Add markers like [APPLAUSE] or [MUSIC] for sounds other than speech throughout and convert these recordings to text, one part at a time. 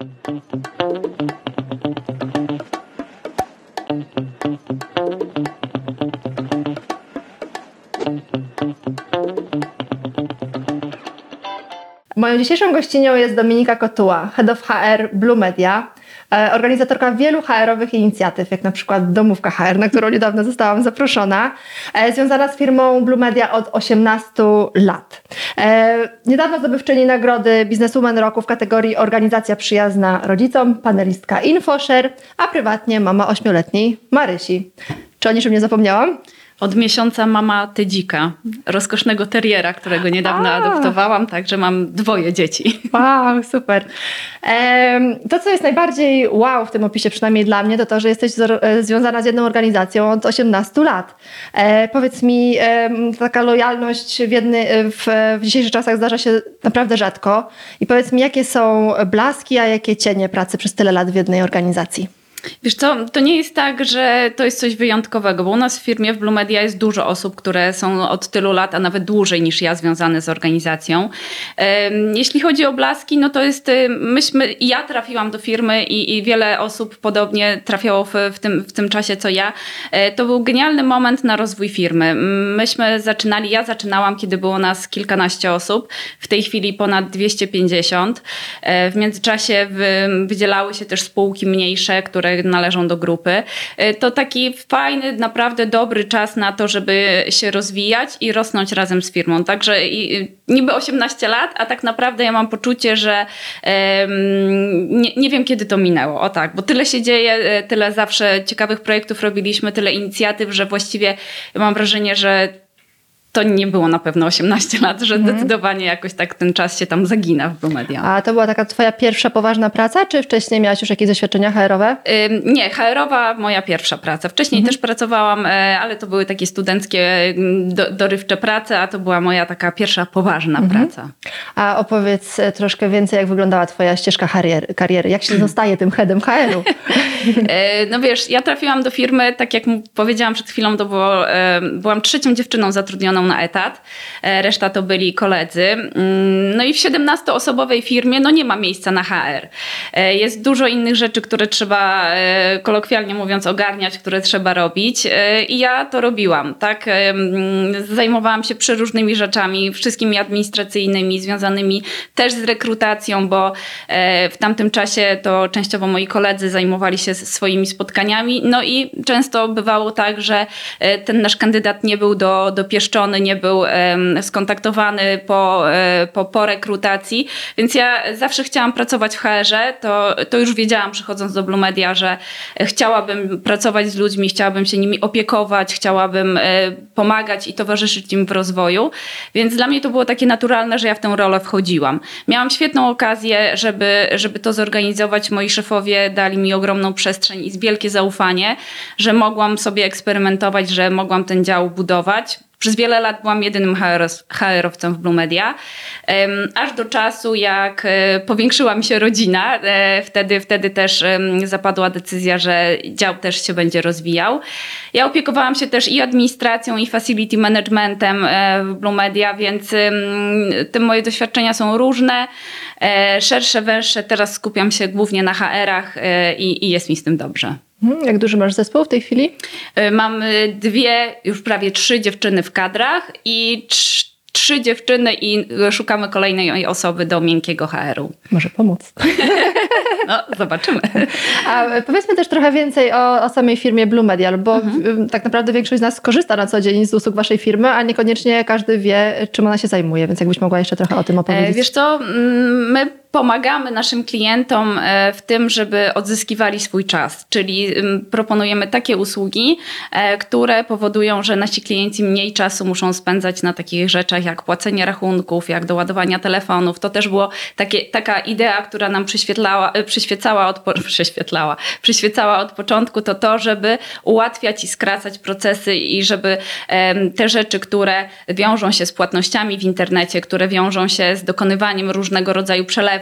thank you Moją dzisiejszą gościnią jest Dominika Kotuła, Head of HR Blue Media, e, organizatorka wielu HR-owych inicjatyw, jak na przykład Domówka HR, na którą niedawno zostałam zaproszona, e, związana z firmą Blue Media od 18 lat. E, niedawno zdobywczyni nagrody Businesswoman Roku w kategorii Organizacja przyjazna rodzicom, panelistka InfoShare, a prywatnie mama ośmioletniej Marysi. Czy o niczym nie zapomniałam? Od miesiąca mama Tydzika, rozkosznego teriera, którego niedawno A. adoptowałam, także mam dwoje dzieci. Wow, super. To, co jest najbardziej wow w tym opisie, przynajmniej dla mnie, to to, że jesteś e, związana z jedną organizacją od 18 lat. E, powiedz mi, taka lojalność w, jedny, w, w dzisiejszych czasach zdarza się naprawdę rzadko. I powiedz mi, jakie są blaski, a jakie cienie pracy przez tyle lat w jednej organizacji? Wiesz co, to nie jest tak, że to jest coś wyjątkowego, bo u nas w firmie w Blue Media jest dużo osób, które są od tylu lat, a nawet dłużej niż ja związane z organizacją. Jeśli chodzi o blaski, no to jest, y, myśmy, ja trafiłam do firmy i, i wiele osób podobnie trafiało w, w, tym, w tym czasie, co ja. E, To był genialny moment na rozwój firmy. Myśmy zaczynali, ja zaczynałam, kiedy było nas kilkanaście osób, w tej chwili ponad 250. E, W międzyczasie wy- wydzielały się też spółki mniejsze, które należą do grupy. E, To taki fajny, naprawdę dobry czas na to, żeby się rozwijać i rosnąć razem z firmą. Także niby 18 lat, a tak naprawdę ja mam poczucie, że nie, nie wiem kiedy to minęło. O tak, bo tyle się dzieje, e, tyle zawsze ciekawych projektów robiliśmy, tyle inicjatyw, że właściwie mam wrażenie, że to nie było na pewno 18 lat, że zdecydowanie jakoś tak ten czas się tam zagina w Blue Media. A to była taka twoja pierwsza poważna praca, czy wcześniej miałaś już jakieś doświadczenia HR-owe? Ym, Nie, HR-owa moja pierwsza praca. Wcześniej też pracowałam, e, ale to były takie studenckie, ym, do, dorywcze prace, a to była moja taka pierwsza poważna praca. A opowiedz e, troszkę więcej, jak wyglądała twoja ścieżka kariery. kariery. Jak się [CLEARS THROAT] zostaje tym headem HR-u? E, No wiesz, ja trafiłam do firmy, tak jak powiedziałam przed chwilą, to było, byłam trzecią dziewczyną zatrudnioną na etat, e, reszta to byli koledzy. Mm, No i w 17-osobowej firmie no nie ma miejsca na HR. E, Jest dużo innych rzeczy, które trzeba, e, kolokwialnie mówiąc, ogarniać, które trzeba robić i ja to robiłam, tak? Zajmowałam się przeróżnymi rzeczami, wszystkimi administracyjnymi, związanymi też z rekrutacją, bo w tamtym czasie to częściowo moi koledzy zajmowali się swoimi spotkaniami, no i często bywało tak, że ten nasz kandydat nie był do, dopieszczony, nie był skontaktowany po, e, po, po rekrutacji, więc ja zawsze chciałam pracować w HR-ze, to, to już wiedziałam przychodząc do Blue Media, że chciałabym pracować z ludźmi, chciałabym się nimi opiekować, chciałabym e, pomagać i towarzyszyć im w rozwoju, więc dla mnie to było takie naturalne, że ja w tę rolę wchodziłam. Miałam świetną okazję, żeby, żeby to zorganizować. Moi szefowie dali mi ogromną przestrzeń i wielkie zaufanie, że mogłam sobie eksperymentować, że mogłam ten dział budować. Przez wiele lat byłam jedynym HR-owcem w Blue Media, aż do czasu, jak e, powiększyła mi się rodzina, e, wtedy, wtedy też zapadła decyzja, że dział też się będzie rozwijał. Ja opiekowałam się też i administracją, i facility managementem e, w Blue Media, więc te moje doświadczenia są różne, szersze, węższe. Teraz skupiam się głównie na HR-ach i, i jest mi z tym dobrze. Mhm, Jak duży masz zespół w tej chwili? Y, Mam y, dwie, już prawie trzy dziewczyny w kadrach i trz- trzy dziewczyny i szukamy kolejnej osoby do miękkiego HR-u. Może pomóc. [LAUGHS] No, zobaczymy. A powiedzmy też trochę więcej o, o samej firmie Blue Media, bo Mhm. tak naprawdę większość z nas korzysta na co dzień z usług waszej firmy, a niekoniecznie każdy wie, czym ona się zajmuje, więc jakbyś mogła jeszcze trochę o tym E, opowiedzieć. Wiesz co, mm, my pomagamy naszym klientom e, w tym, żeby odzyskiwali swój czas, czyli proponujemy takie usługi, e, które powodują, że nasi klienci mniej czasu muszą spędzać na takich rzeczach jak płacenie rachunków, jak doładowania telefonów. To też takie, taka idea, która nam przyświetlała, e, przyświecała od, przyświetlała, przyświecała od początku, to to, żeby ułatwiać i skracać procesy i żeby te rzeczy, które wiążą się z płatnościami w internecie, które wiążą się z dokonywaniem różnego rodzaju przelewów,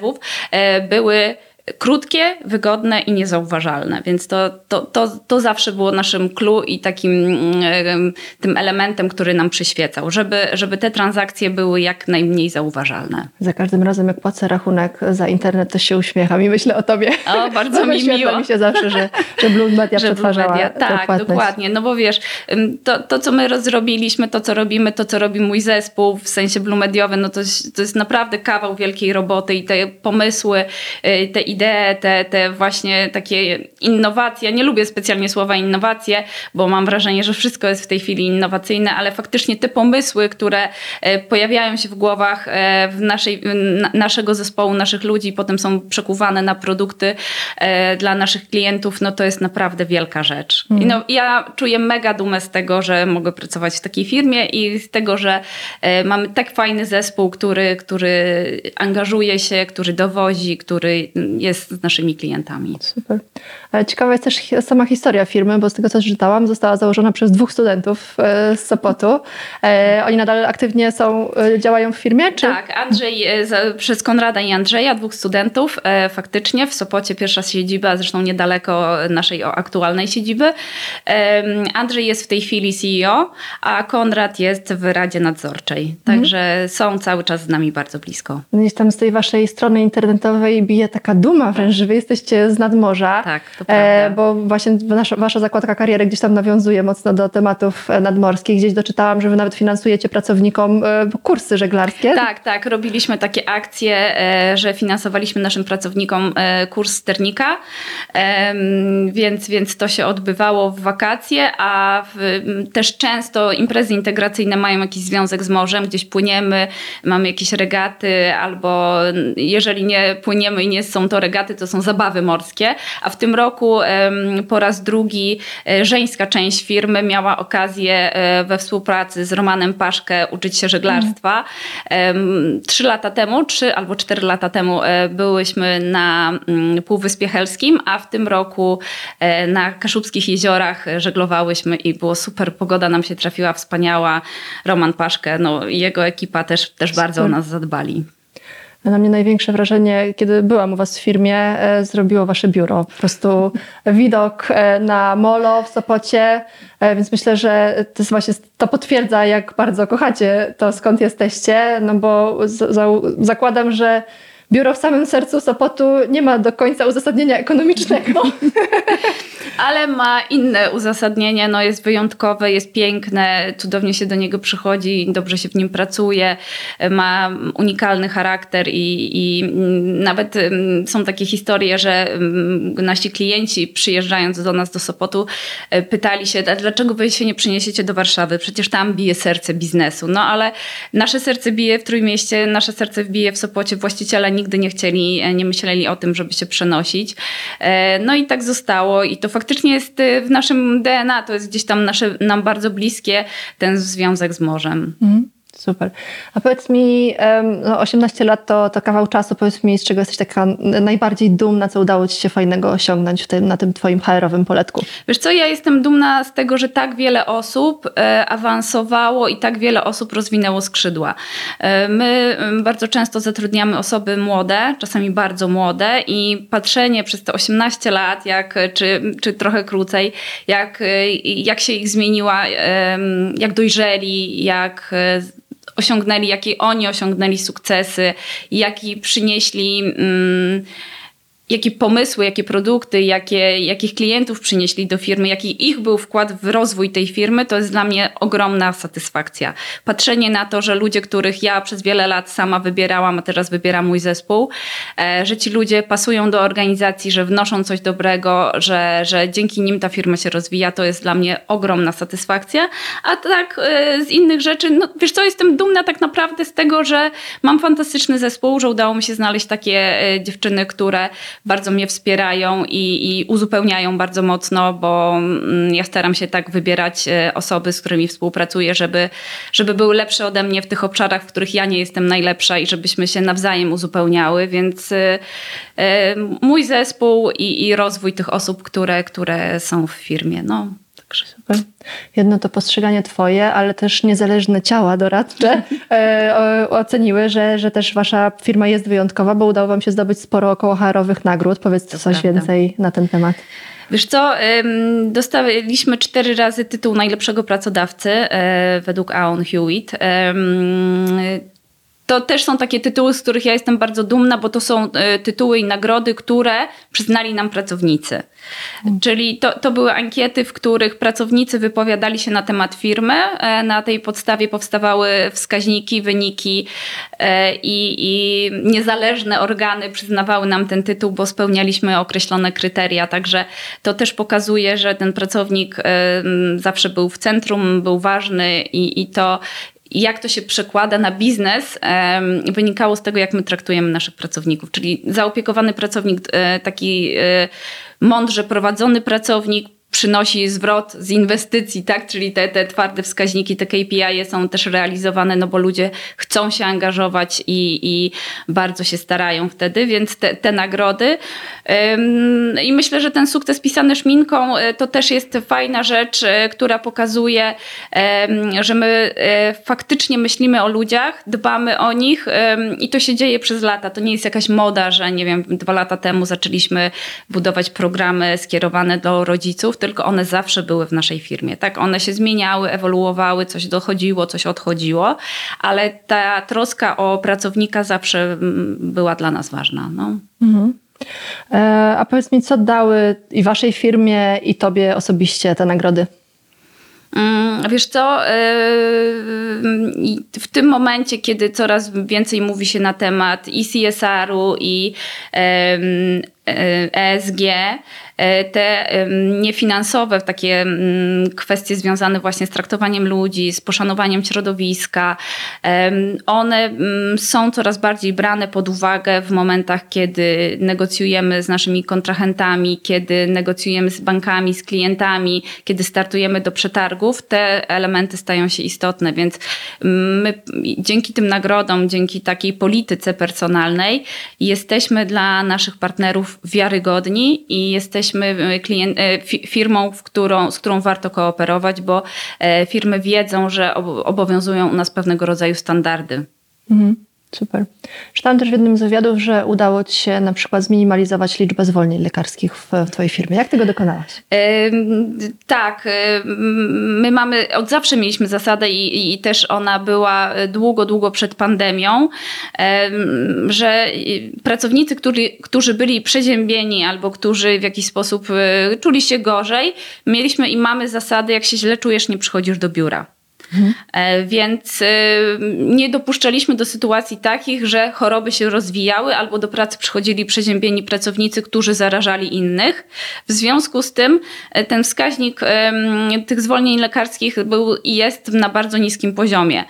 e, były krótkie, wygodne i niezauważalne. Więc to, to, to, to zawsze było naszym clue i takim mm, tym elementem, który nam przyświecał, żeby, żeby te transakcje były jak najmniej zauważalne. Za każdym razem, jak płacę rachunek za internet, to się uśmiecham i myślę o tobie. O, bardzo mi [LAUGHS] miło. mi się zawsze, że, że Blue Media że przetwarzała Media. Tak, płatność. dokładnie. No bo wiesz, to, to, co my zrobiliśmy, to, co robimy, to, co robi mój zespół w sensie Blue Mediowy, no to, to jest naprawdę kawał wielkiej roboty i te pomysły, y, te idee, te, te właśnie takie innowacje. Nie lubię specjalnie słowa innowacje, bo mam wrażenie, że wszystko jest w tej chwili innowacyjne, ale faktycznie te pomysły, które y, pojawiają się w głowach y, w naszej, naszego zespołu, naszych ludzi, potem są przekuwane na produkty dla naszych klientów, no to jest naprawdę wielka rzecz. Mm. I no, ja czuję mega dumę z tego, że mogę pracować w takiej firmie i z tego, że mamy tak fajny zespół, który, który angażuje się, który dowozi, który jest z naszymi klientami. Super. Ciekawa jest też sama historia firmy, bo z tego co czytałam, została założona przez dwóch studentów e, z Sopotu. E, oni nadal aktywnie są, e, działają w firmie? Czy? Tak, Andrzej, przez Konrada i Andrzeja, dwóch studentów, faktycznie w Sopocie pierwsza siedziba, zresztą niedaleko naszej aktualnej siedziby. Andrzej jest w tej chwili CEO, a Konrad jest w Radzie Nadzorczej. Mhm. Także mhm. są cały czas z nami bardzo blisko. Gdzieś tam z tej waszej strony internetowej bije taka duma wręcz, że wy jesteście z nadmorza. Tak, to prawda. E, bo właśnie wasza, wasza zakładka kariery gdzieś tam nawiązuje mocno do tematów e, nadmorskich. Gdzieś doczytałam, że wy nawet finansujecie pracownikom e, kursy żeglarskie. Tak, tak. Robiliśmy takie akcje, e, że finansowaliśmy naszym pracownikom e, kurs sternika, więc, więc to się odbywało w wakacje, a w, też często imprezy integracyjne mają jakiś związek z morzem, gdzieś płyniemy, mamy jakieś regaty, albo jeżeli nie płyniemy i nie są to regaty, to są zabawy morskie. A w tym roku po raz drugi e, żeńska część firmy miała okazję e, we współpracy z Romanem Paszkę uczyć się żeglarstwa. Trzy lata temu, trzy albo cztery lata temu e, byłyśmy na mm, Półwyspie Helskim, a w tym roku na Kaszubskich Jeziorach żeglowałyśmy i było super. Pogoda nam się trafiła wspaniała. Roman Paszkę, no jego ekipa też, też bardzo o nas zadbali. Na mnie największe wrażenie, kiedy byłam u Was w firmie, e, zrobiło Wasze biuro. Po prostu widok e, na molo w Sopocie, e, więc myślę, że to właśnie to potwierdza, jak bardzo kochacie to, skąd jesteście, no bo zakładam, że biuro w samym sercu Sopotu nie ma do końca uzasadnienia ekonomicznego. [LAUGHS] Ale ma inne uzasadnienie, no jest wyjątkowe, jest piękne, cudownie się do niego przychodzi, dobrze się w nim pracuje, ma unikalny charakter i, i nawet są takie historie, że nasi klienci przyjeżdżając do nas do Sopotu e, pytali się, dlaczego wy się nie przyniesiecie do Warszawy, przecież tam bije serce biznesu. No ale nasze serce bije w Trójmieście, nasze serce bije w Sopocie, właściciele nigdy nie chcieli, e, nie myśleli o tym, żeby się przenosić. E, no i tak zostało i to faktycznie jest e, w naszym DNA, to jest gdzieś tam nasze, nam bardzo bliskie, ten związek z morzem. Mhm. Super. A powiedz mi, no 18 lat to, to kawał czasu, powiedz mi, z czego jesteś taka najbardziej dumna, co udało Ci się fajnego osiągnąć w tym, na tym Twoim HR-owym poletku? Wiesz co, ja jestem dumna z tego, że tak wiele osób e, awansowało i tak wiele osób rozwinęło skrzydła. E, my bardzo często zatrudniamy osoby młode, czasami bardzo młode i patrzenie przez te 18 lat, jak, czy, czy trochę krócej, jak, e, jak się ich zmieniła, jak dojrzeli, jak osiągnęli, jakie oni osiągnęli sukcesy, jaki przynieśli. Mm, jakie pomysły, jakie produkty, jakie, jakich klientów przynieśli do firmy, jaki ich był wkład w rozwój tej firmy, to jest dla mnie ogromna satysfakcja. Patrzenie na to, że ludzie, których ja przez wiele lat sama wybierałam, a teraz wybiera mój zespół, e, że ci ludzie pasują do organizacji, że wnoszą coś dobrego, że, że dzięki nim ta firma się rozwija, to jest dla mnie ogromna satysfakcja. A tak e, z innych rzeczy, no wiesz co, jestem dumna tak naprawdę z tego, że mam fantastyczny zespół, że udało mi się znaleźć takie e, dziewczyny, które bardzo mnie wspierają i, i uzupełniają bardzo mocno, bo mm, ja staram się tak wybierać e, osoby, z którymi współpracuję, żeby, żeby były lepsze ode mnie w tych obszarach, w których ja nie jestem najlepsza i żebyśmy się nawzajem uzupełniały, więc e, e, mój zespół i, i rozwój tych osób, które, które są w firmie, no Super. Jedno to postrzeganie twoje, ale też niezależne ciała doradcze [LAUGHS] e, oceniły, że, że też wasza firma jest wyjątkowa, bo udało wam się zdobyć sporo okołoharowych nagród. Powiedz to coś prawda. więcej na ten temat. Wiesz co, dostaliśmy cztery razy tytuł najlepszego pracodawcy e, według Aon Hewitt to też są takie tytuły, z których ja jestem bardzo dumna, bo to są e, tytuły i nagrody, które przyznali nam pracownicy. Czyli to, to były ankiety, w których pracownicy wypowiadali się na temat firmy. E, na tej podstawie powstawały wskaźniki, wyniki e, i, i niezależne organy przyznawały nam ten tytuł, bo spełnialiśmy określone kryteria. Także to też pokazuje, że ten pracownik zawsze był w centrum, był ważny i, i to jak to się przekłada na biznes, wynikało z tego, jak my traktujemy naszych pracowników. Czyli zaopiekowany pracownik, e, taki e, mądrze prowadzony pracownik, przynosi zwrot z inwestycji, tak? Czyli te, te twarde wskaźniki, te KPI są też realizowane, no bo ludzie chcą się angażować i, i bardzo się starają wtedy, więc te, te nagrody. I myślę, że ten sukces pisany szminką e, to też jest fajna rzecz, e, która pokazuje, że my y, faktycznie myślimy o ludziach, dbamy o nich i to się dzieje przez lata. To nie jest jakaś moda, że nie wiem, dwa lata temu zaczęliśmy budować programy skierowane do rodziców, tylko one zawsze były w naszej firmie. Tak, one się zmieniały, ewoluowały, coś dochodziło, coś odchodziło, ale ta troska o pracownika zawsze mm, była dla nas ważna. No. Mhm. E, a powiedz mi, co dały i waszej firmie, i tobie osobiście te nagrody? Mm, wiesz co, e, w tym momencie, kiedy coraz więcej mówi się na temat i CSR-u, i ESG, E, te niefinansowe, takie kwestie związane właśnie z traktowaniem ludzi, z poszanowaniem środowiska, one są coraz bardziej brane pod uwagę w momentach, kiedy negocjujemy z naszymi kontrahentami, kiedy negocjujemy z bankami, z klientami, kiedy startujemy do przetargów. Te elementy stają się istotne, więc my dzięki tym nagrodom, dzięki takiej polityce personalnej jesteśmy dla naszych partnerów wiarygodni i jesteśmy e, klient, e, firmą, w którą, z którą warto kooperować, bo e, firmy wiedzą, że obowiązują u nas pewnego rodzaju standardy. Mhm. Super. Czytałam też w jednym z wywiadów, że udało Ci się na przykład zminimalizować liczbę zwolnień lekarskich w, w Twojej firmie. Jak tego dokonałaś? Yy, tak. My mamy, od zawsze mieliśmy zasadę i, i, też ona była długo, długo przed pandemią, yy, że pracownicy, którzy, którzy byli przeziębieni albo którzy w jakiś sposób yy, czuli się gorzej, mieliśmy i mamy zasady, jak się źle czujesz, nie przychodzisz do biura. Mhm. Więc e, nie dopuszczaliśmy do sytuacji takich, że choroby się rozwijały albo do pracy przychodzili przeziębieni pracownicy, którzy zarażali innych. W związku z tym e, ten wskaźnik tych zwolnień lekarskich był i jest na bardzo niskim poziomie,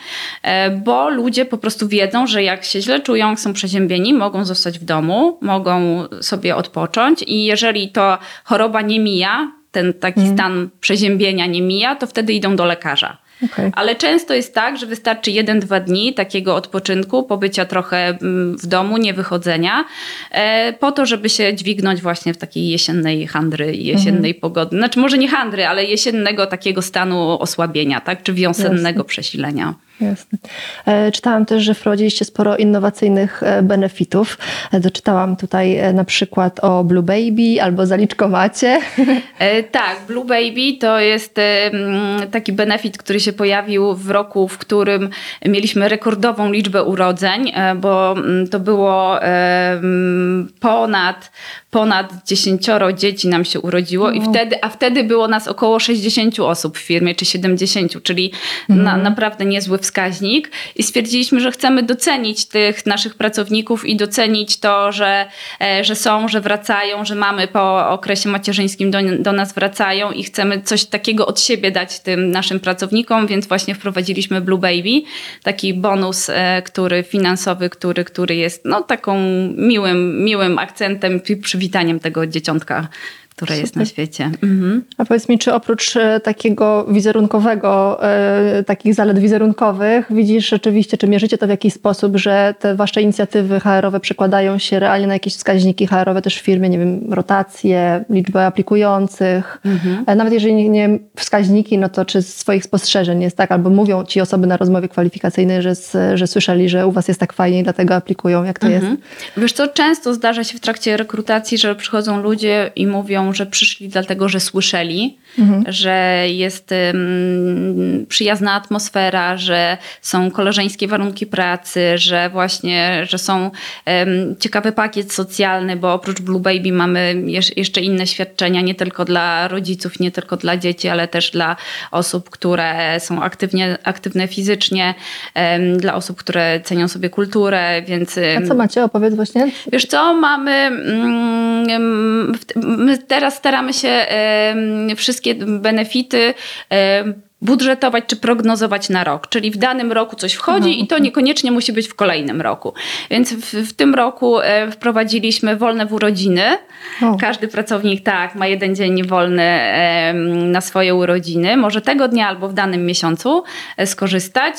bo ludzie po prostu wiedzą, że jak się źle czują, są przeziębieni, mogą zostać w domu, mogą sobie odpocząć i jeżeli to choroba nie mija, ten taki mhm. stan przeziębienia nie mija, to wtedy idą do lekarza. Okay. Ale często jest tak, że wystarczy jeden, dwa dni takiego odpoczynku, pobycia trochę mm, w domu, niewychodzenia, e, po to, żeby się dźwignąć właśnie w takiej jesiennej handry jesiennej mhm. pogody. Znaczy może nie handry, ale jesiennego takiego stanu osłabienia, tak? Czy wiosennego Jasne. przesilenia. Jasne. E, czytałam też, że wprowadziliście sporo innowacyjnych e, benefitów. E, doczytałam tutaj na przykład o Blue Baby albo zaliczkomacie. [LAUGHS] Tak, Blue Baby to jest taki benefit, który się pojawił w roku, w którym mieliśmy rekordową liczbę urodzeń, bo to było ponad ponad dziesięcioro dzieci nam się urodziło i wtedy, a wtedy było nas około 60 osób w firmie, czy 70, czyli mhm. na, naprawdę niezły wskaźnik i stwierdziliśmy, że chcemy docenić tych naszych pracowników i docenić to, że, e, że są, że wracają, że mamy po okresie macierzyńskim do, do nas wracają i chcemy coś takiego od siebie dać tym naszym pracownikom, więc właśnie wprowadziliśmy Blue Baby, taki bonus, e, który finansowy, który, który jest no, taką miłym, miłym akcentem przy przywitaniem tego dzieciątka, które Super. jest na świecie. Mhm. A powiedz mi, czy oprócz e, takiego wizerunkowego, e, takich zalet wizerunkowych, widzisz rzeczywiście, czy mierzycie to w jakiś sposób, że te wasze inicjatywy HR-owe przekładają się realnie na jakieś wskaźniki HR-owe też w firmie, nie wiem, rotacje, liczbę aplikujących, E, nawet jeżeli nie, nie wskaźniki, no to czy z swoich spostrzeżeń jest tak, albo mówią ci osoby na rozmowie kwalifikacyjnej, że, że słyszeli, że u was jest tak fajnie i dlatego aplikują, jak to jest? Wiesz co, często zdarza się w trakcie rekrutacji, że przychodzą ludzie i mówią, że przyszli dlatego, że słyszeli, że jest ym, przyjazna atmosfera, że są koleżeńskie warunki pracy, że właśnie, że są ym, ciekawy pakiet socjalny, bo oprócz Blue Baby mamy jeż- jeszcze inne świadczenia, nie tylko dla rodziców, nie tylko dla dzieci, ale też dla osób, które są aktywnie, aktywne fizycznie, ym, dla osób, które cenią sobie kulturę, więc... A co macie? Opowiedz właśnie. Wiesz co, mamy. mm, My teraz staramy się wszystkie benefity budżetować czy prognozować na rok. Czyli w danym roku coś wchodzi i to niekoniecznie musi być w kolejnym roku. Więc w, w tym roku e, wprowadziliśmy wolne w urodziny. O. Każdy pracownik tak ma jeden dzień wolny na swoje urodziny. Może tego dnia albo w danym miesiącu e, skorzystać.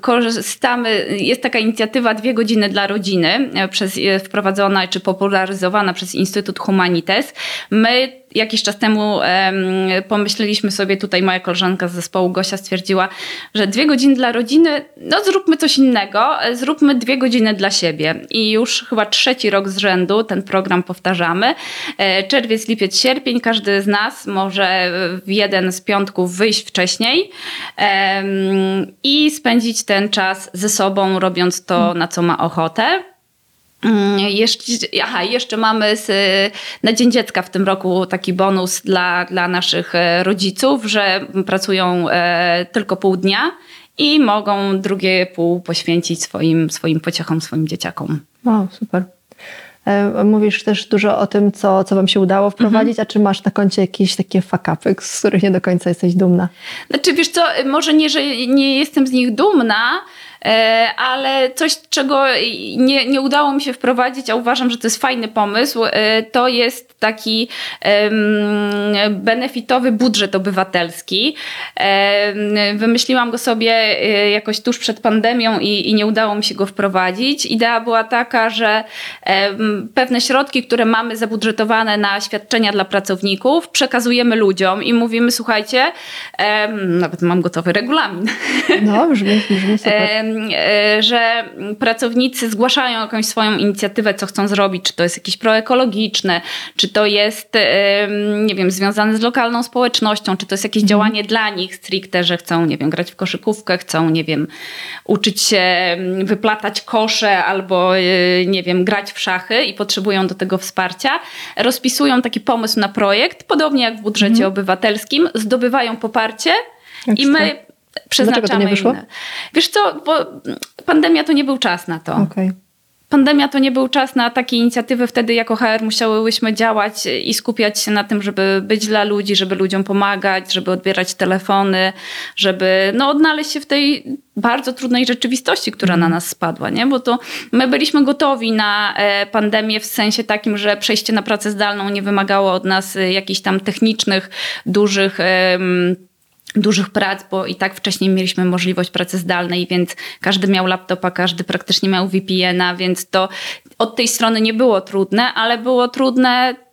Korzystamy, jest taka inicjatywa Dwie godziny dla rodziny, e, przez, wprowadzona czy popularyzowana przez Instytut Humanites. My jakiś czas temu em, pomyśleliśmy sobie, tutaj moja koleżanka z zespołu Gosia stwierdziła, że dwie godziny dla rodziny, no zróbmy coś innego, e, zróbmy dwie godziny dla siebie. I już chyba trzeci rok z rzędu ten program powtarzamy. E, Czerwiec, lipiec, sierpień, każdy z nas może w jeden z piątków wyjść wcześniej i spędzić ten czas ze sobą, robiąc to, na co ma ochotę. Mm, Jeszcze, aha, jeszcze mamy z, na Dzień Dziecka w tym roku taki bonus dla, dla naszych e, rodziców, że pracują e, tylko pół dnia i mogą drugie pół poświęcić swoim, swoim pociechom, swoim dzieciakom. O, super. E, Mówisz też dużo o tym, co, co wam się udało wprowadzić, a czy masz na koncie jakieś takie fakapy, z których nie do końca jesteś dumna? Znaczy, wiesz co, może nie, że nie jestem z nich dumna, ale coś, czego nie, nie udało mi się wprowadzić, a uważam, że to jest fajny pomysł, e, to jest taki benefitowy budżet obywatelski. Em, Wymyśliłam go sobie e, jakoś tuż przed pandemią i, i nie udało mi się go wprowadzić. Idea była taka, że pewne środki, które mamy zabudżetowane na świadczenia dla pracowników, przekazujemy ludziom i mówimy, słuchajcie, nawet mam gotowy regulamin, No, brzmi, brzmi super. E, że pracownicy zgłaszają jakąś swoją inicjatywę, co chcą zrobić, czy to jest jakieś proekologiczne, czy to jest, em, nie wiem, związane z lokalną społecznością, czy to jest jakieś działanie dla nich stricte, że chcą, nie wiem, grać w koszykówkę, chcą, nie wiem, uczyć się em, wyplatać kosze albo, e, nie wiem, grać w szachy i potrzebują do tego wsparcia. Rozpisują taki pomysł na projekt, podobnie jak w budżecie obywatelskim, zdobywają poparcie i my przeznaczamy Dlaczego to nie wyszło? inne. Wiesz co, bo pandemia to nie był czas na to. Okej. Pandemia to nie był czas na takie inicjatywy. Wtedy jako HR musiałyśmy działać i skupiać się na tym, żeby być dla ludzi, żeby ludziom pomagać, żeby odbierać telefony, żeby no, odnaleźć się w tej bardzo trudnej rzeczywistości, która na nas spadła, nie? Bo to my byliśmy gotowi na e, pandemię w sensie takim, że przejście na pracę zdalną nie wymagało od nas e, jakichś tam technicznych, dużych dużych prac, bo i tak wcześniej mieliśmy możliwość pracy zdalnej, więc każdy miał laptopa, każdy praktycznie miał VPN-a, więc to od tej strony nie było trudne, ale było trudne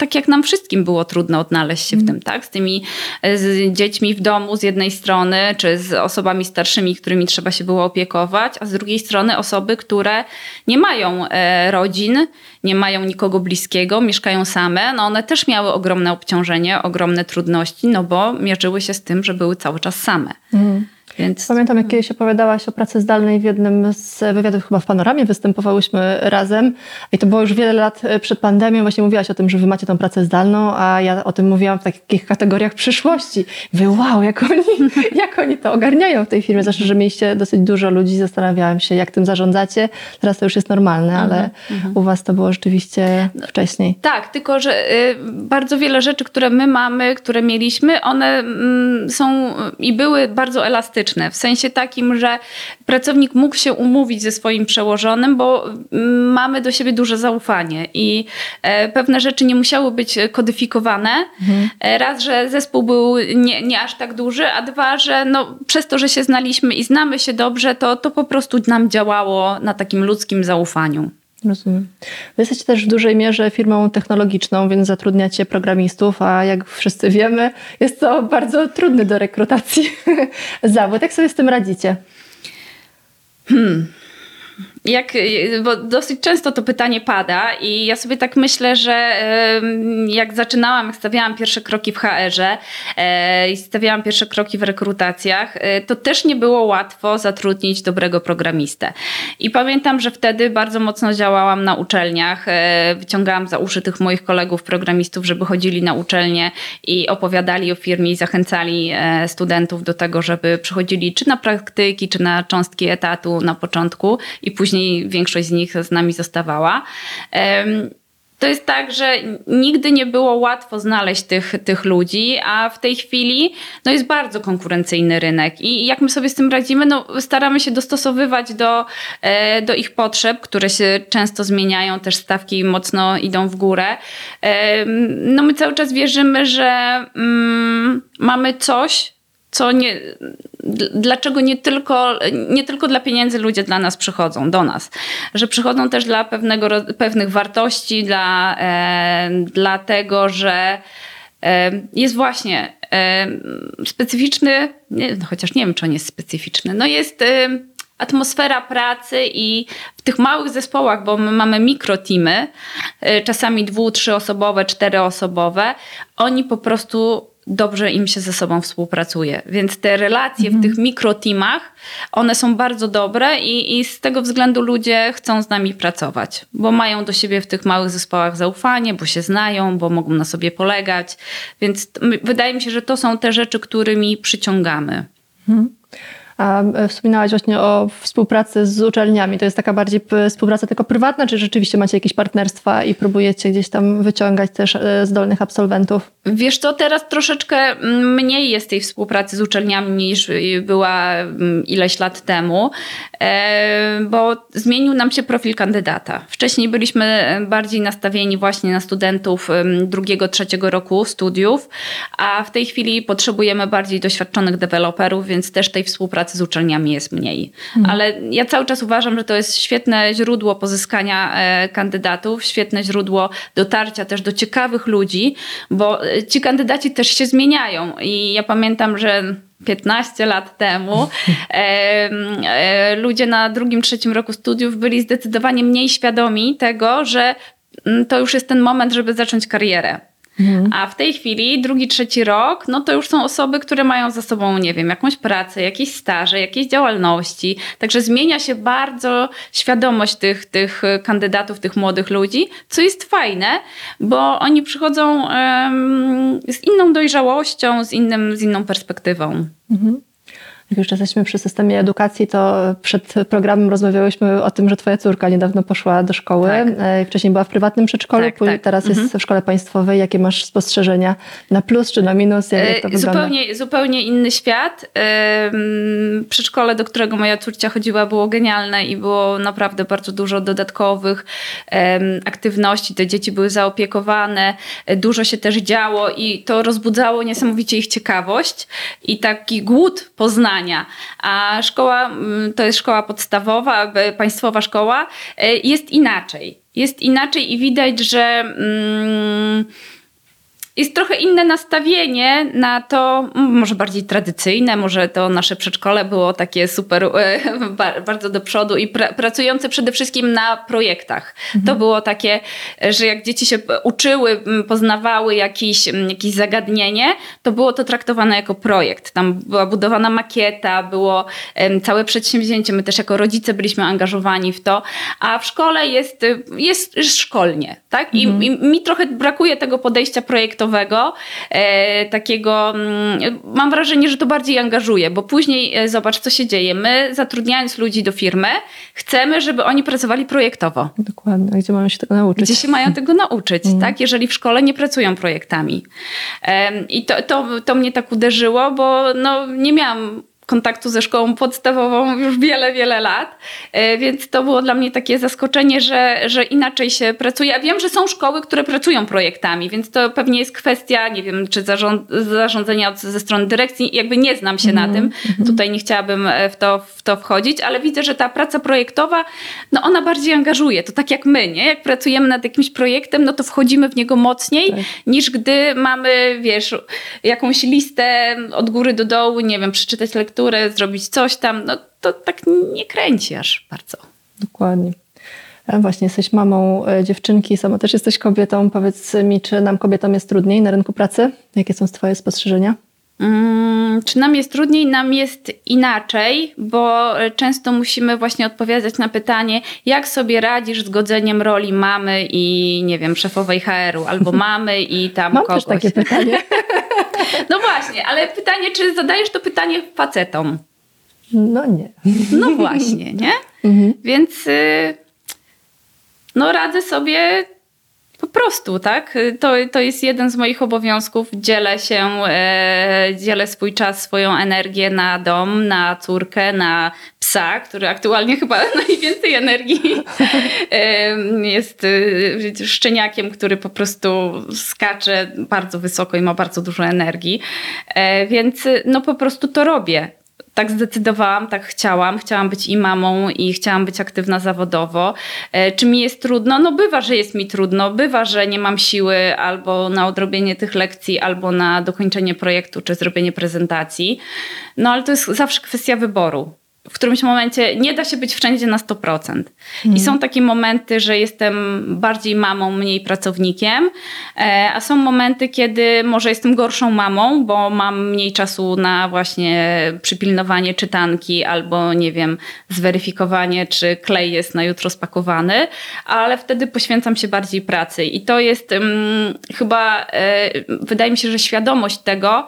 tak jak nam wszystkim było trudno odnaleźć się w tym, tak? Z tymi e, z dziećmi w domu z jednej strony, czy z osobami starszymi, którymi trzeba się było opiekować, a z drugiej strony osoby, które nie mają e, rodzin, nie mają nikogo bliskiego, mieszkają same, no one też miały ogromne obciążenie, ogromne trudności, no bo mierzyły się z tym, że były cały czas same. Więc Pamiętam, jak kiedyś opowiadałaś o pracy zdalnej w jednym z wywiadów, chyba w Panoramie występowałyśmy razem i to było już wiele lat e, przed pandemią. Właśnie mówiłaś o tym, że wy macie tą pracę zdalną, a ja o tym mówiłam w takich kategoriach przyszłości. Wy, wow, jak [LAUGHS] oni, jak oni to ogarniają w tej firmie. Zresztą, że mieliście dosyć dużo ludzi, zastanawiałam się, jak tym zarządzacie. Teraz to już jest normalne, ale u was to było rzeczywiście wcześniej. Tak, tylko że y, bardzo wiele rzeczy, które my mamy, które mieliśmy, one mm, są i były bardzo elastyczne praktyczne, w sensie takim, że pracownik mógł się umówić ze swoim przełożonym, bo mm, mamy do siebie duże zaufanie i e, pewne rzeczy nie musiały być kodyfikowane. Mhm. Raz, że zespół był nie, nie aż tak duży, a dwa, że no, przez to, że się znaliśmy i znamy się dobrze, to, to po prostu nam działało na takim ludzkim zaufaniu. Rozumiem. Wy jesteście też w dużej mierze firmą technologiczną, więc zatrudniacie programistów, a jak wszyscy wiemy, jest to bardzo trudny do rekrutacji [LAUGHS] zawód. Jak sobie z tym radzicie? Hmm jak, bo dosyć często to pytanie pada i ja sobie tak myślę, że jak zaczynałam, jak stawiałam pierwsze kroki w HR-ze e, i stawiałam pierwsze kroki w rekrutacjach, e, to też nie było łatwo zatrudnić dobrego programistę. I pamiętam, że wtedy bardzo mocno działałam na uczelniach, e, wyciągałam za uszy tych moich kolegów programistów, żeby chodzili na uczelnie i opowiadali o firmie i zachęcali studentów do tego, żeby przychodzili czy na praktyki, czy na cząstki etatu na początku i później później większość z nich z nami zostawała. To jest tak, że nigdy nie było łatwo znaleźć tych, tych ludzi, a w tej chwili no jest bardzo konkurencyjny rynek. I jak my sobie z tym radzimy? No, staramy się dostosowywać do, e, do ich potrzeb, które się często zmieniają, też stawki mocno idą w górę. No, my cały czas wierzymy, że mm, mamy coś, co nie, dlaczego nie tylko, nie tylko dla pieniędzy ludzie dla nas przychodzą, do nas, że przychodzą też dla pewnego, pewnych wartości, dla, e, że e, jest właśnie e, specyficzny, nie, no chociaż nie wiem, czy on jest specyficzny, no jest e, atmosfera pracy i w tych małych zespołach, bo my mamy mikroteamy, e, czasami dwu, trzyosobowe, czteroosobowe, oni po prostu dobrze im się ze sobą współpracuje. Więc te relacje mhm. w tych mikroteamach, one są bardzo dobre i, i z tego względu ludzie chcą z nami pracować, bo mają do siebie w tych małych zespołach zaufanie, bo się znają, bo mogą na sobie polegać. Więc wydaje mi się, że to są te rzeczy, którymi przyciągamy. Mhm. E, wspominałaś właśnie o współpracy z uczelniami. To jest taka bardziej współpraca tylko prywatna, czy rzeczywiście macie jakieś partnerstwa i próbujecie gdzieś tam wyciągać też e, zdolnych absolwentów? Wiesz co, teraz troszeczkę mniej jest tej współpracy z uczelniami niż była ileś lat temu, e, bo zmienił nam się profil kandydata. Wcześniej byliśmy bardziej nastawieni właśnie na studentów drugiego, trzeciego roku studiów, a w tej chwili potrzebujemy bardziej doświadczonych deweloperów, więc też tej współpracy z uczelniami jest mniej. Hmm. Ale ja cały czas uważam, że to jest świetne źródło pozyskania e, kandydatów, świetne źródło dotarcia też do ciekawych ludzi, bo e, ci kandydaci też się zmieniają. I ja pamiętam, że 15 lat temu [LAUGHS] e, e, ludzie na drugim, trzecim roku studiów byli zdecydowanie mniej świadomi tego, że mm, to już jest ten moment, żeby zacząć karierę. Mhm. A w tej chwili, drugi, trzeci rok, no to już są osoby, które mają za sobą, nie wiem, jakąś pracę, jakieś staże, jakieś działalności. Także zmienia się bardzo świadomość tych, tych kandydatów, tych młodych ludzi, co jest fajne, bo oni przychodzą um, z inną dojrzałością, z, innym, z inną perspektywą. Mhm. Jak już jesteśmy przy systemie edukacji, to przed programem rozmawiałyśmy o tym, że twoja córka niedawno poszła do szkoły. Tak. E, wcześniej była w prywatnym przedszkolu, tak, tak. teraz mhm. jest w szkole państwowej. Jakie masz spostrzeżenia na plus czy na minus? Jak to e, zupełnie, zupełnie inny świat. Przedszkole, do którego moja córcia chodziła, było genialne i było naprawdę bardzo dużo dodatkowych aktywności. Te dzieci były zaopiekowane, e, dużo się też działo i to rozbudzało niesamowicie ich ciekawość i taki głód poznania a szkoła, mm, to jest szkoła podstawowa, państwowa szkoła, e, jest inaczej. Jest inaczej i widać, że. Mm, jest trochę inne nastawienie na to, może bardziej tradycyjne, może to nasze przedszkole było takie super, e, [LAUGHS] bardzo do przodu i pra, pracujące przede wszystkim na projektach. Mhm. To było takie, że jak dzieci się uczyły, poznawały jakieś, jakieś zagadnienie, to było to traktowane jako projekt. Tam była budowana makieta, było całe przedsięwzięcie. My też jako rodzice byliśmy angażowani w to, a w szkole jest, jest szkolnie, tak? I, mhm. i mi trochę brakuje tego podejścia projektowego e, takiego, mm, mam wrażenie, że to bardziej angażuje, bo później e, zobacz, co się dzieje. My zatrudniając ludzi do firmy, chcemy, żeby oni pracowali projektowo. Dokładnie, gdzie mają się tego nauczyć. Gdzie się mają tego nauczyć, mm. tak? Jeżeli w szkole nie pracują projektami. I to, to, to mnie tak uderzyło, bo no, nie miałam kontaktu ze szkołą podstawową już wiele, wiele lat, e, więc to było dla mnie takie zaskoczenie, że, że inaczej się pracuje. Ja wiem, że są szkoły, które pracują projektami, więc to pewnie jest kwestia, nie wiem, czy zarząd, zarządzania ze strony dyrekcji, jakby nie znam się na tym, tutaj nie chciałabym w to, w to wchodzić, ale widzę, że ta praca projektowa, no ona bardziej angażuje, to tak jak my, nie? Jak pracujemy nad jakimś projektem, no to wchodzimy w niego mocniej, tak. niż gdy mamy, wiesz, jakąś listę od góry do dołu, nie wiem, przeczytać lekturę, zrobić coś tam, no to tak nie kręci aż bardzo. Dokładnie. Właśnie jesteś mamą e, dziewczynki, sama też jesteś kobietą. Powiedz mi, czy nam kobietom jest trudniej na rynku pracy? Jakie są Twoje spostrzeżenia? Hmm, czy nam jest trudniej? Nam jest inaczej, bo często musimy właśnie odpowiadać na pytanie, jak sobie radzisz z godzeniem roli mamy i nie wiem, szefowej HR-u, albo [LAUGHS] mamy i tam Mam kogoś. Też takie pytanie. [LAUGHS] no właśnie, ale pytanie, czy zadajesz to pytanie facetom? No nie. No właśnie, nie? [LAUGHS] Mhm. Więc y, no radzę sobie po prostu, tak? To, to jest jeden z moich obowiązków. Dzielę się, e, dzielę swój czas, swoją energię na dom, na córkę, na psa, który aktualnie chyba [LAUGHS] najwięcej energii e, jest e, szczeniakiem, który po prostu skacze bardzo wysoko i ma bardzo dużo energii. E, więc no po prostu to robię tak zdecydowałam, tak chciałam. Chciałam być i mamą, i chciałam być aktywna zawodowo. E, czy mi jest trudno? No bywa, że jest mi trudno. Bywa, że nie mam siły albo na odrobienie tych lekcji, albo na dokończenie projektu, czy zrobienie prezentacji. No ale to jest zawsze kwestia wyboru w którymś momencie nie da się być wszędzie na 100%. Mm. I mhm. są takie momenty, że jestem bardziej mamą, mniej pracownikiem, e, a są momenty, kiedy może jestem gorszą mamą, bo mam mniej czasu na właśnie przypilnowanie czytanki albo, nie wiem, zweryfikowanie, czy klej jest na jutro spakowany, ale wtedy poświęcam się bardziej pracy. I to jest um, chyba, e, wydaje mi się, że świadomość tego,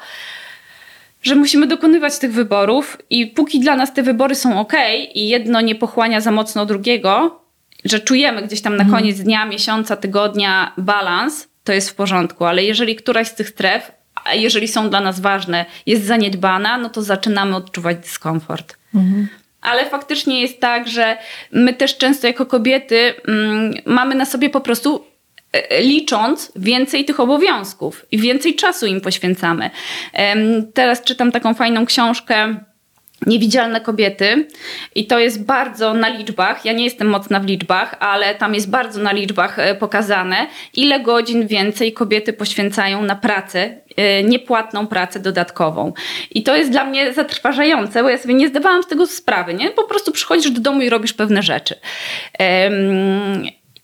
że musimy dokonywać tych wyborów i póki dla nas te wybory są ok i jedno nie pochłania za mocno drugiego, że czujemy gdzieś tam na mhm. koniec dnia, miesiąca, tygodnia balans, to jest w porządku, ale jeżeli któraś z tych stref, a jeżeli są dla nas ważne, jest zaniedbana, no to zaczynamy odczuwać dyskomfort. Mhm. Ale faktycznie jest tak, że my też często jako kobiety mm, mamy na sobie po prostu licząc więcej tych obowiązków i więcej czasu im poświęcamy. Teraz czytam taką fajną książkę. Niewidzialne kobiety i to jest bardzo na liczbach. Ja nie jestem mocna w liczbach, ale tam jest bardzo na liczbach e, pokazane, ile godzin więcej kobiety poświęcają na pracę, e, niepłatną pracę dodatkową. I to jest dla mnie zatrważające, bo ja sobie nie zdawałam z tego sprawy. Nie? Po prostu przychodzisz do domu i robisz pewne rzeczy.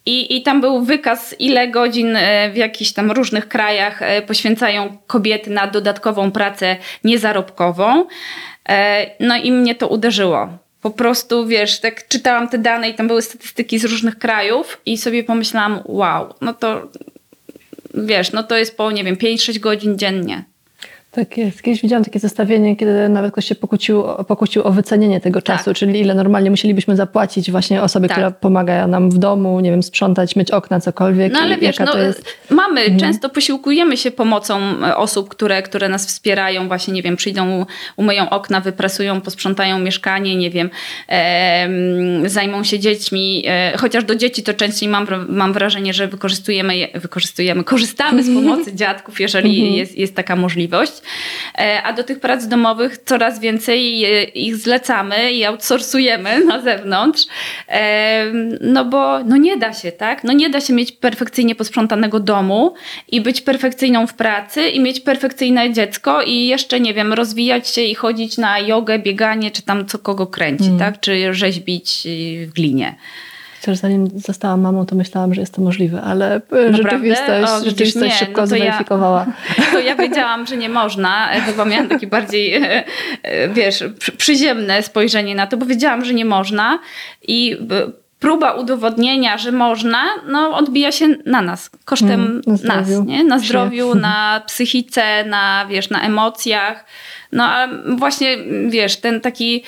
I, I tam był wykaz, ile godzin e, w jakichś tam różnych krajach e, poświęcają kobiety na dodatkową pracę niezarobkową. E, no i mnie to uderzyło. Po prostu, wiesz, tak czytałam te dane i tam były statystyki z różnych krajów i sobie pomyślałam, wow, no to wiesz, no to jest po, nie wiem, 5-6 godzin dziennie. Tak jest. Kiedyś widziałam takie zestawienie, kiedy nawet ktoś się pokłócił, pokłócił o wycenienie tego czasu, tak. czyli ile normalnie musielibyśmy zapłacić właśnie osobie, tak. która pomaga nam w domu, nie wiem, sprzątać, myć okna, cokolwiek. No ale wiesz, no, mamy, mhm. często posiłkujemy się pomocą e, osób, które, które nas wspierają, właśnie, nie wiem, przyjdą, umyją okna, wyprasują, posprzątają mieszkanie, nie wiem, e, zajmą się dziećmi, e, chociaż do dzieci to częściej mam, mam wrażenie, że wykorzystujemy, wykorzystujemy, korzystamy z pomocy dziadków, jeżeli mhm. jest, jest taka możliwość. E, a do tych prac domowych coraz więcej e, ich zlecamy i outsourcujemy na zewnątrz, e, no bo no nie da się, tak? No nie da się mieć perfekcyjnie posprzątanego domu i być perfekcyjną w pracy i mieć perfekcyjne dziecko i jeszcze, nie wiem, rozwijać się i chodzić na jogę, bieganie, czy tam co kogo kręci, mm. tak? Czy rzeźbić w glinie. Chociaż zanim zostałam mamą, to myślałam, że jest to możliwe, ale Naprawdę? rzeczywistość, o, rzeczywistość nie, szybko no to zweryfikowała. Ja, [LAUGHS] to ja wiedziałam, że nie można. Chyba miałam takie bardziej, e, e, wiesz, przyziemne spojrzenie na to, bo wiedziałam, że nie można i próba udowodnienia, że można, no odbija się na nas, kosztem mm, na nas, nie? Na zdrowiu, [LAUGHS] na psychice, na, wiesz, na emocjach. No a właśnie, wiesz, ten taki...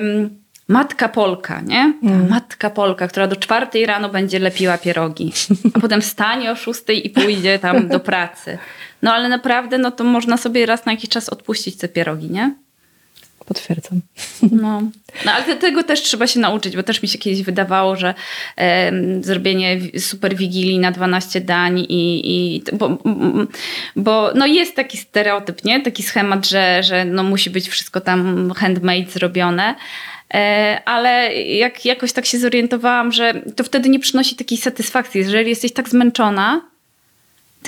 Um, matka Polka, nie? Mm. Matka Polka, która do czwartej rano będzie lepiła pierogi, a potem wstanie o szóstej i pójdzie tam do pracy. No ale naprawdę, no to można sobie raz na jakiś czas odpuścić te pierogi, nie? Potwierdzam. No. no, ale tego też trzeba się nauczyć, bo też mi się kiedyś wydawało, że e, zrobienie super wigilii na 12 dań i, i bo, bo no jest taki stereotyp, nie? Taki schemat, że, że no musi być wszystko tam handmade zrobione. E, ale jak jakoś tak się zorientowałam, że to wtedy nie przynosi takiej satysfakcji. Jeżeli jesteś tak zmęczona,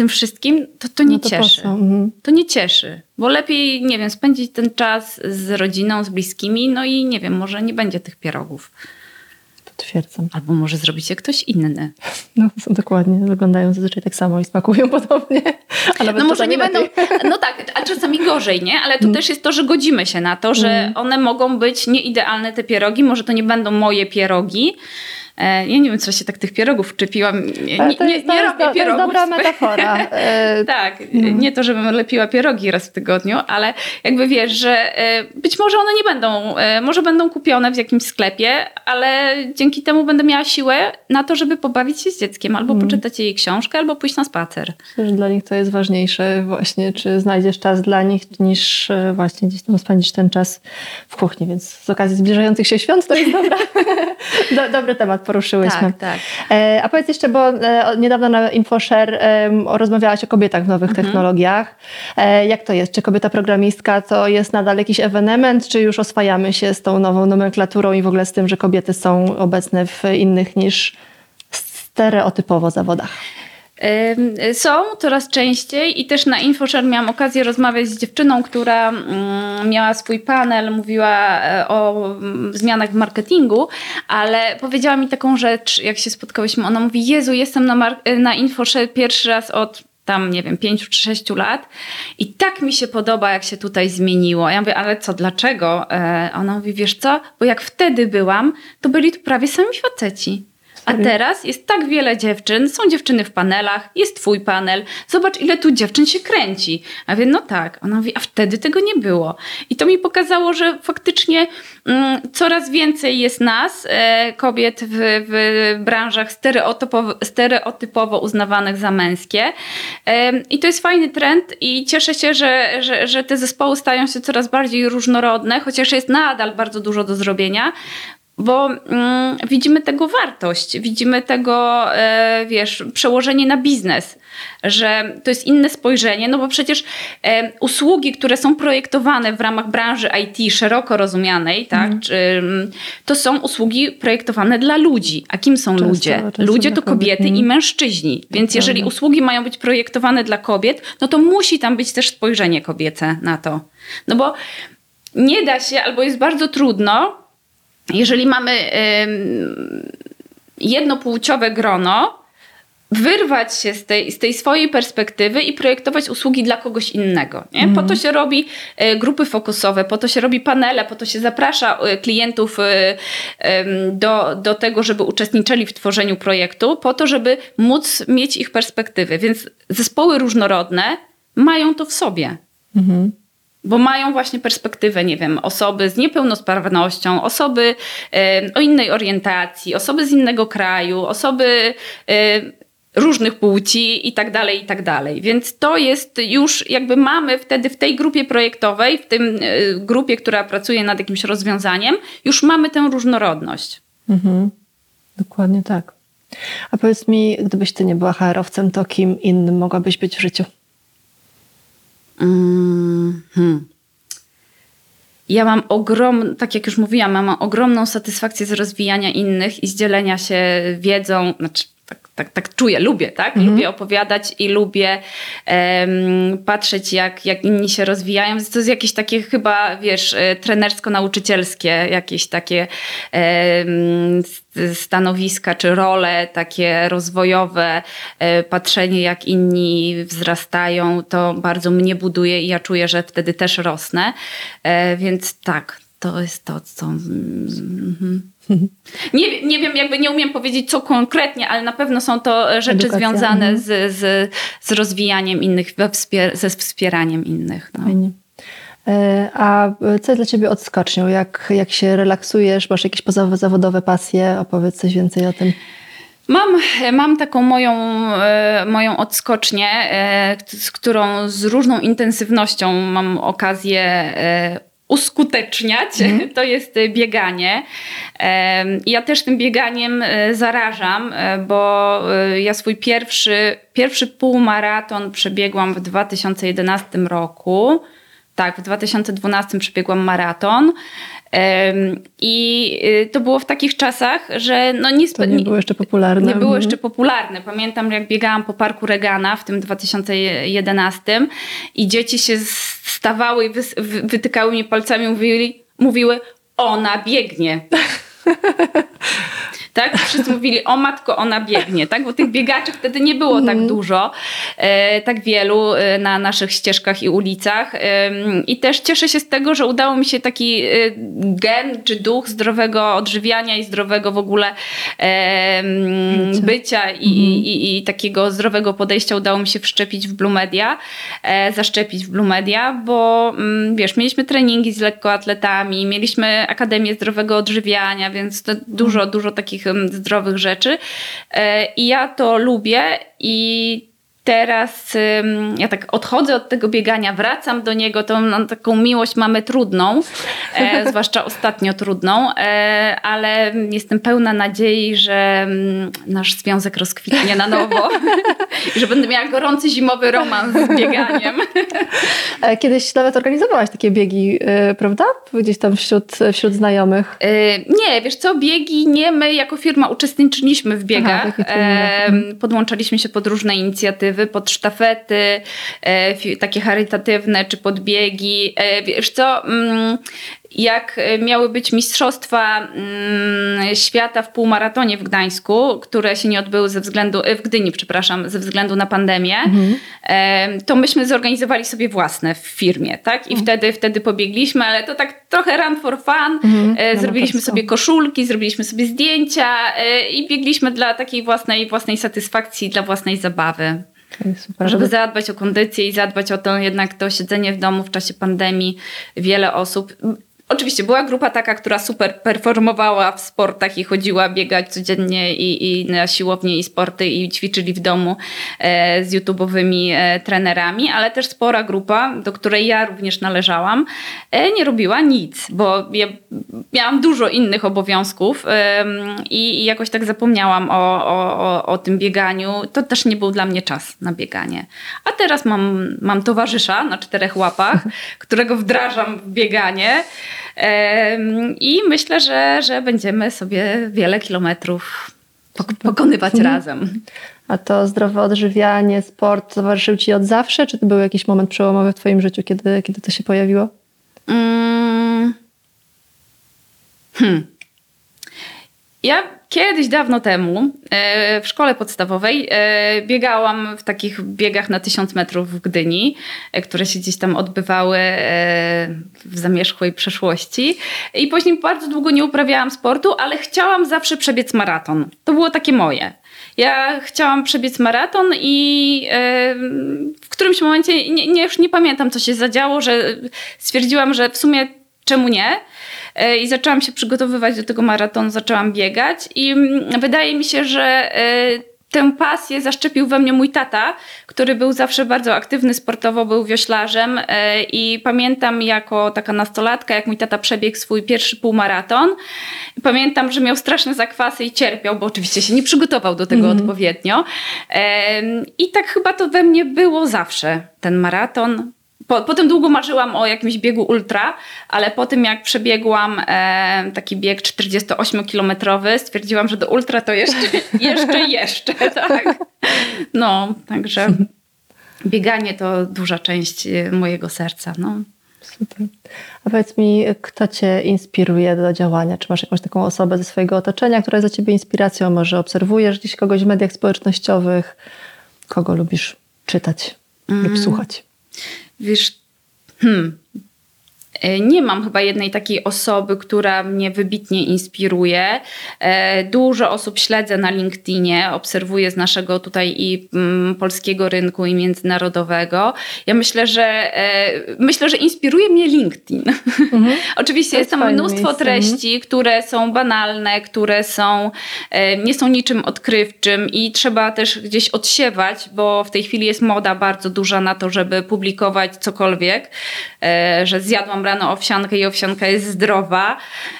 tym wszystkim, to to nie no to cieszy. Mhm. To nie cieszy, bo lepiej, nie wiem, spędzić ten czas z rodziną, z bliskimi, no i nie wiem, może nie będzie tych pierogów. Potwierdzam. Albo może zrobić je ktoś inny. No, dokładnie. Wyglądają zazwyczaj tak samo i smakują [LAUGHS] podobnie. Ale no może nie lepiej. będą, [LAUGHS] no tak, a czasami gorzej, nie? Ale to mm. też jest to, że godzimy się na to, że mm. one mogą być nieidealne te pierogi, może to nie będą moje pierogi, ja nie wiem, co się tak tych pierogów czepiłam. Nie, nie, nie, nie robię to, pierogów. To jest dobra metafora. [LAUGHS] E, tak, no. nie to, żebym lepiła pierogi raz w tygodniu, ale jakby wiesz, że e, być może one nie będą, może będą kupione w jakimś sklepie, ale dzięki temu będę miała siłę na to, żeby pobawić się z dzieckiem, albo hmm. poczytać jej książkę, albo pójść na spacer. Myślę, że dla nich to jest ważniejsze właśnie, czy znajdziesz czas dla nich, niż właśnie gdzieś tam spędzić ten czas w kuchni, więc z okazji zbliżających się świąt to jest [LAUGHS] dobra, do, dobry temat poruszyłyśmy. Tak, tak. E, a powiedz jeszcze, bo e, niedawno na InfoShare rozmawiałaś o kobietach w nowych mhm. technologiach. E, jak to jest? Czy kobieta programistka to jest nadal jakiś ewenement, czy już oswajamy się z tą nową nomenklaturą i w ogóle z tym, że kobiety są obecne w innych niż stereotypowo zawodach? Są coraz częściej i też na InfoShare miałam okazję rozmawiać z dziewczyną, która mm, miała swój panel, mówiła e, o mm, zmianach w marketingu, ale powiedziała mi taką rzecz, jak się spotkałyśmy. Ona mówi: Jezu, jestem na, na InfoShare pierwszy raz od tam, nie wiem, pięciu czy sześciu lat i tak mi się podoba, jak się tutaj zmieniło. Ja mówię, ale co, dlaczego? E, ona mówi, wiesz co, bo jak wtedy byłam, to byli tu prawie sami faceci. A teraz jest tak wiele dziewczyn, są dziewczyny w panelach, jest twój panel, zobacz ile tu dziewczyn się kręci. A wie, no tak. Ona mówi, a wtedy tego nie było. I to mi pokazało, że faktycznie mm, coraz więcej jest nas, e, kobiet w, w branżach stereotypowo, stereotypowo uznawanych za męskie. E, I to jest fajny trend i cieszę się, że, że, że te zespoły stają się coraz bardziej różnorodne, chociaż jest nadal bardzo dużo do zrobienia, bo mm, widzimy tego wartość, widzimy tego, e, wiesz, przełożenie na biznes, że to jest inne spojrzenie, no bo przecież e, usługi, które są projektowane w ramach branży IT szeroko rozumianej, tak, mm. czy, to są usługi projektowane dla ludzi. A kim są często, ludzie? Często ludzie to kobiety kobiet. i mężczyźni. Więc jeżeli usługi mają być projektowane dla kobiet, no to musi tam być też spojrzenie kobiece na to. No bo nie da się, albo jest bardzo trudno jeżeli mamy jednopłciowe grono, wyrwać się z tej, z tej swojej perspektywy i projektować usługi dla kogoś innego. Nie? Po to się robi e, grupy fokusowe, po to się robi panele, po to się zaprasza e, klientów e, do, do tego, żeby uczestniczyli w tworzeniu projektu, po to, żeby móc mieć ich perspektywy. Więc zespoły różnorodne mają to w sobie. Mm bo mają właśnie perspektywę, nie wiem, osoby z niepełnosprawnością, osoby y, o innej orientacji, osoby z innego kraju, osoby y, różnych płci i tak dalej, i tak dalej. Więc to jest już jakby mamy wtedy w tej grupie projektowej, w tym y, grupie, która pracuje nad jakimś rozwiązaniem, już mamy tę różnorodność. Mhm. Dokładnie tak. A powiedz mi, gdybyś ty nie była HR-owcem, to kim innym mogłabyś być w życiu? Mm, hmm. Ja mam ogromną, tak jak już mówiłam, mam ogromną satysfakcję z rozwijania innych i z dzielenia się wiedzą, znaczy tak, tak, tak czuję, lubię, tak? Mhm. Lubię opowiadać i lubię um, patrzeć, jak, jak inni się rozwijają. To jest jakieś takie chyba, wiesz, e, trenersko-nauczycielskie, jakieś takie um, stanowiska czy role takie rozwojowe, e, patrzenie jak inni wzrastają, to bardzo mnie buduje i ja czuję, że wtedy też rosnę. E, więc tak, to jest to, co... Mm, [LAUGHS] nie, nie wiem, jakby nie umiem powiedzieć co konkretnie, ale na pewno są to rzeczy Edukacja. związane mhm. z, z, z rozwijaniem innych, wspier ze wspieraniem innych. No. Fajnie. E, a co jest dla Ciebie odskocznią? Jak, jak się relaksujesz? Masz jakieś pozawodowe pasje? Opowiedz coś więcej o tym. Mam, mam taką moją, e, moją odskocznię, e, z którą z różną intensywnością mam okazję uskuteczniać, mm. [LAUGHS] to jest bieganie. Ja też tym bieganiem zarażam, bo ja swój pierwszy, pierwszy półmaraton przebiegłam w 2011 roku. Tak, w 2012 przebiegłam maraton. I to było w takich czasach, że no nie, to nie było jeszcze popularne. Nie było mhm. jeszcze popularne. Pamiętam, jak biegałam po parku Regana w tym 2011 i dzieci się stawały i wytykały mnie palcami mówili, mówiły, ona biegnie. [LAUGHS] tak? Wszyscy mówili, o matko, ona biegnie, tak? Bo tych biegaczy wtedy nie było tak mhm. dużo, e, tak wielu e, na naszych ścieżkach i ulicach. I też cieszę się z tego, że udało mi się taki e, gen czy duch zdrowego odżywiania i zdrowego w ogóle bycia i, mhm. i, i, takiego zdrowego podejścia udało mi się wszczepić w Blue Media, zaszczepić w Blue Media, bo mm, wiesz, mieliśmy treningi z lekkoatletami, mieliśmy Akademię Zdrowego Odżywiania, więc dużo, dużo takich zdrowych rzeczy. E, I ja to lubię i teraz ja tak odchodzę od tego biegania, wracam do niego, to mam taką miłość mamy trudną, e, [LAUGHS] zwłaszcza ostatnio trudną, e, ale jestem pełna nadziei, że nasz związek rozkwitnie na nowo [LAUGHS] i że będę miała gorący zimowy romans z bieganiem. [LAUGHS] E, kiedyś nawet organizowałaś takie biegi, prawda? Gdzieś tam wśród, wśród znajomych. Nie, wiesz co, biegi nie, my jako firma uczestniczyliśmy w biegach, Aha, podłączaliśmy się pod różne inicjatywy, pod sztafety, e, takie charytatywne czy podbiegi. E, wiesz co, mm, jak e, miały być Mistrzostwa mm, Świata w półmaratonie w Gdańsku, które się nie odbyły ze względu, w Gdyni, przepraszam, ze względu na pandemię, mhm. to myśmy zorganizowali sobie własne w firmie, tak? I mhm. wtedy, wtedy pobiegliśmy, ale to tak trochę run for fun. Mhm. No zrobiliśmy sobie koszulki, zrobiliśmy sobie zdjęcia i biegliśmy dla takiej własnej, własnej satysfakcji, dla własnej zabawy. Super, żeby zadbać o kondycję i zadbać o to jednak to siedzenie w domu w czasie pandemii. Wiele osób Oczywiście była grupa taka, która super performowała w sportach i chodziła biegać codziennie i, i na siłownie i sporty i ćwiczyli w domu e, z YouTube'owymi e, trenerami, ale też spora grupa, do której ja również należałam, e, nie robiła nic, bo ja miałam dużo innych obowiązków i, i, jakoś tak zapomniałam o, o, o, tym bieganiu. To też nie był dla mnie czas na bieganie. A teraz mam, mam towarzysza na czterech łapach, którego wdrażam w bieganie. I myślę, że, że będziemy sobie wiele kilometrów pokonywać mhm. razem. A to zdrowe odżywianie, sport towarzyszył Ci od zawsze? Czy to był jakiś moment przełomowy w Twoim życiu, kiedy, kiedy to się pojawiło? Mm. Hmm. Ja kiedyś, dawno temu, e, w szkole podstawowej e, biegałam w takich biegach na tysiąc metrów w Gdyni, e, które się gdzieś tam odbywały w zamierzchłej przeszłości. I później bardzo długo nie uprawiałam sportu, ale chciałam zawsze przebiec maraton. To było takie moje. Ja chciałam przebiec maraton i w którymś momencie, nie, nie, już nie pamiętam co się zadziało, że stwierdziłam, że w sumie czemu nie? E, i zaczęłam się przygotowywać do tego maratonu, zaczęłam biegać i mm, wydaje mi się, że e, tę pasję zaszczepił we mnie mój tata, który był zawsze bardzo aktywny sportowo, był wioślarzem e, i pamiętam jako taka nastolatka, jak mój tata przebiegł swój pierwszy półmaraton. Pamiętam, że miał straszne zakwasy i cierpiał, bo oczywiście się nie przygotował do tego mm -hmm. odpowiednio. I tak chyba to we mnie było zawsze, ten maraton po, potem długo marzyłam o jakimś biegu ultra, ale po tym jak przebiegłam e, taki bieg 48-kilometrowy, stwierdziłam, że do ultra to jeszcze, [LAUGHS] jeszcze, jeszcze, [LAUGHS] tak. No, także bieganie to duża część e, mojego serca, no. Super. A powiedz mi, kto Cię inspiruje do działania? Czy masz jakąś taką osobę ze swojego otoczenia, która jest dla Ciebie inspiracją? Może obserwujesz gdzieś kogoś w mediach społecznościowych? Kogo lubisz czytać mm. lub słuchać? Wiesz, hmm, nie mam chyba jednej takiej osoby, która mnie wybitnie inspiruje. E, dużo osób śledzę na LinkedInie, obserwuję z naszego tutaj i mm, polskiego rynku, i międzynarodowego. Ja myślę, że e, myślę, że inspiruje mnie LinkedIn. Mhm. [LAUGHS] Oczywiście jest tam mnóstwo miejsce. treści, mhm. które są banalne, które są, nie są niczym odkrywczym i trzeba też gdzieś odsiewać, bo w tej chwili jest moda bardzo duża na to, żeby publikować cokolwiek, że zjadłam rano owsiankę i owsianka jest zdrowa,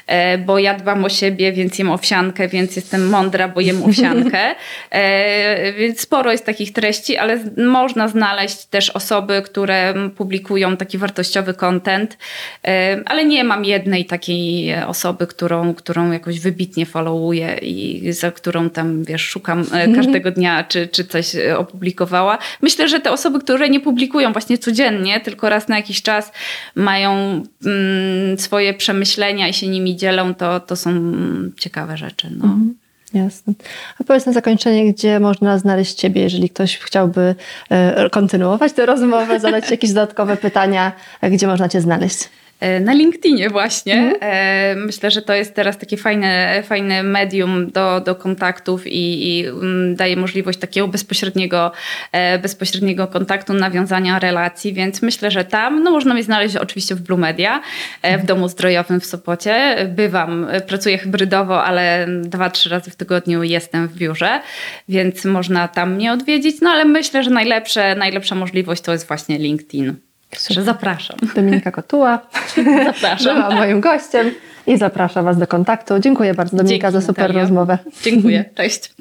e, bo ja dbam o siebie, więc jem owsiankę, więc jestem mądra, bo jem owsiankę. [LAUGHS] E, więc sporo jest takich treści, ale można znaleźć też osoby, które publikują taki wartościowy content, e, ale nie mam jednej takiej osoby, którą, którą jakoś wybitnie followuję i za którą tam, wiesz, szukam e, każdego dnia, czy, czy coś opublikowała. Myślę, że te osoby, które nie publikują właśnie codziennie, tylko raz na jakiś czas mają swoje przemyślenia i się nimi dzielą, to, to są mm, ciekawe rzeczy. No. Jasne. A powiedz na zakończenie, gdzie można znaleźć Ciebie, jeżeli ktoś chciałby e, kontynuować tę rozmowę, zadać jakieś dodatkowe pytania, gdzie można Cię znaleźć? E, Na LinkedInie właśnie. E, Myślę, że to jest teraz takie fajne, fajne medium do, do kontaktów i, i mm, daje możliwość takiego bezpośredniego, e, bezpośredniego kontaktu, nawiązania relacji, więc myślę, że tam, no można mnie znaleźć oczywiście w Blue Media, w domu zdrojowym w Sopocie. Bywam, pracuję hybrydowo, ale dwa, trzy razy w tygodniu jestem w biurze, więc można tam mnie odwiedzić, no ale myślę, że najlepsze, najlepsza możliwość to jest właśnie LinkedIn. Także zapraszam. Dominika Kotuła [LAUGHS] Zapraszam. była moim gościem i zapraszam Was do kontaktu. Dziękuję bardzo Dominika Dzięki, za super Natalia. rozmowę. Dziękuję. Cześć. [LAUGHS]